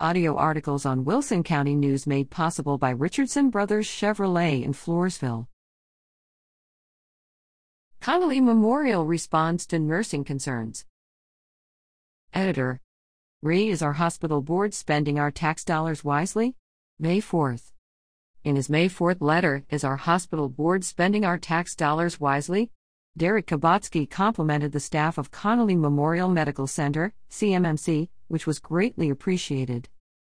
Audio articles on Wilson County News made possible by Richardson Brothers Chevrolet in Floresville. Connally Memorial responds to nursing concerns. Editor RE is our hospital board spending our tax dollars wisely? May 4th. In his May 4th letter, Is our hospital board spending our tax dollars wisely? Derek Kabatsky complimented the staff of Connally Memorial Medical Center, CMMC, which was greatly appreciated.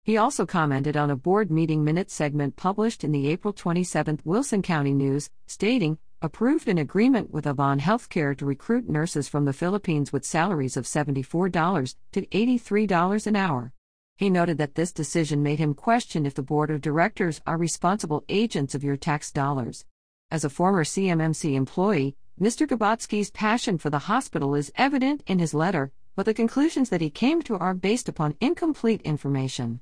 He also commented on a board meeting minute segment published in the April 27 Wilson County News, stating, approved an agreement with Avant Healthcare to recruit nurses from the Philippines with salaries of $74 to $83 an hour. He noted that this decision made him question if the board of directors are responsible agents of your tax dollars. As a former CMMC employee, Mr. Gabotsky's passion for the hospital is evident in his letter, but the conclusions that he came to are based upon incomplete information.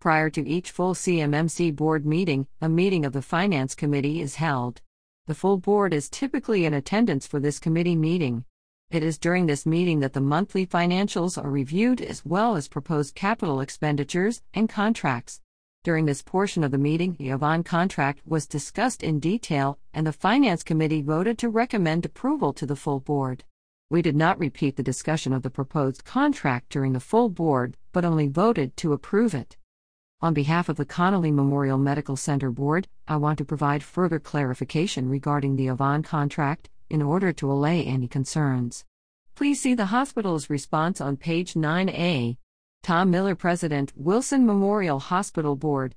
Prior to each full CMMC board meeting, a meeting of the Finance Committee is held. The full board is typically in attendance for this committee meeting. It is during this meeting that the monthly financials are reviewed as well as proposed capital expenditures and contracts. During this portion of the meeting, the Avant contract was discussed in detail, and the Finance Committee voted to recommend approval to the full board. We did not repeat the discussion of the proposed contract during the full board, but only voted to approve it. On behalf of the Connally Memorial Medical Center Board, I want to provide further clarification regarding the Avant contract in order to allay any concerns. Please see the hospital's response on page 9A. Tom Miller, President, Wilson Memorial Hospital Board.